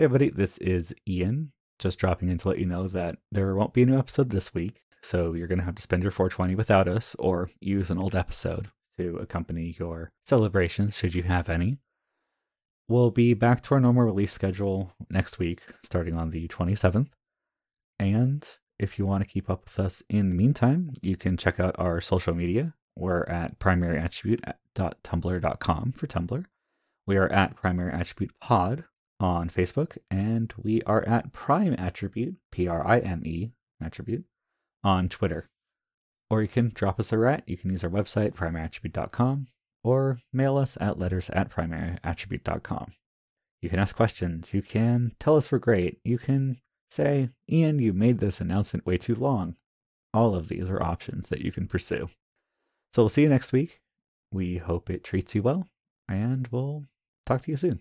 Hey, everybody, this is Ian. Just dropping in to let you know that there won't be a new episode this week, so you're going to have to spend your 420 without us or use an old episode to accompany your celebrations, should you have any. We'll be back to our normal release schedule next week, starting on the 27th. And if you want to keep up with us in the meantime, you can check out our social media. We're at primaryattribute.tumblr.com for Tumblr. We are at Primary Attribute Pod on Facebook, and we are at Prime Attribute, P R I M E Attribute, on Twitter. Or you can drop us a rat. You can use our website, primaryattribute.com, or mail us at letters at primaryattribute.com. You can ask questions. You can tell us we're great. You can say, Ian, you made this announcement way too long. All of these are options that you can pursue. So we'll see you next week. We hope it treats you well, and we'll talk to you soon.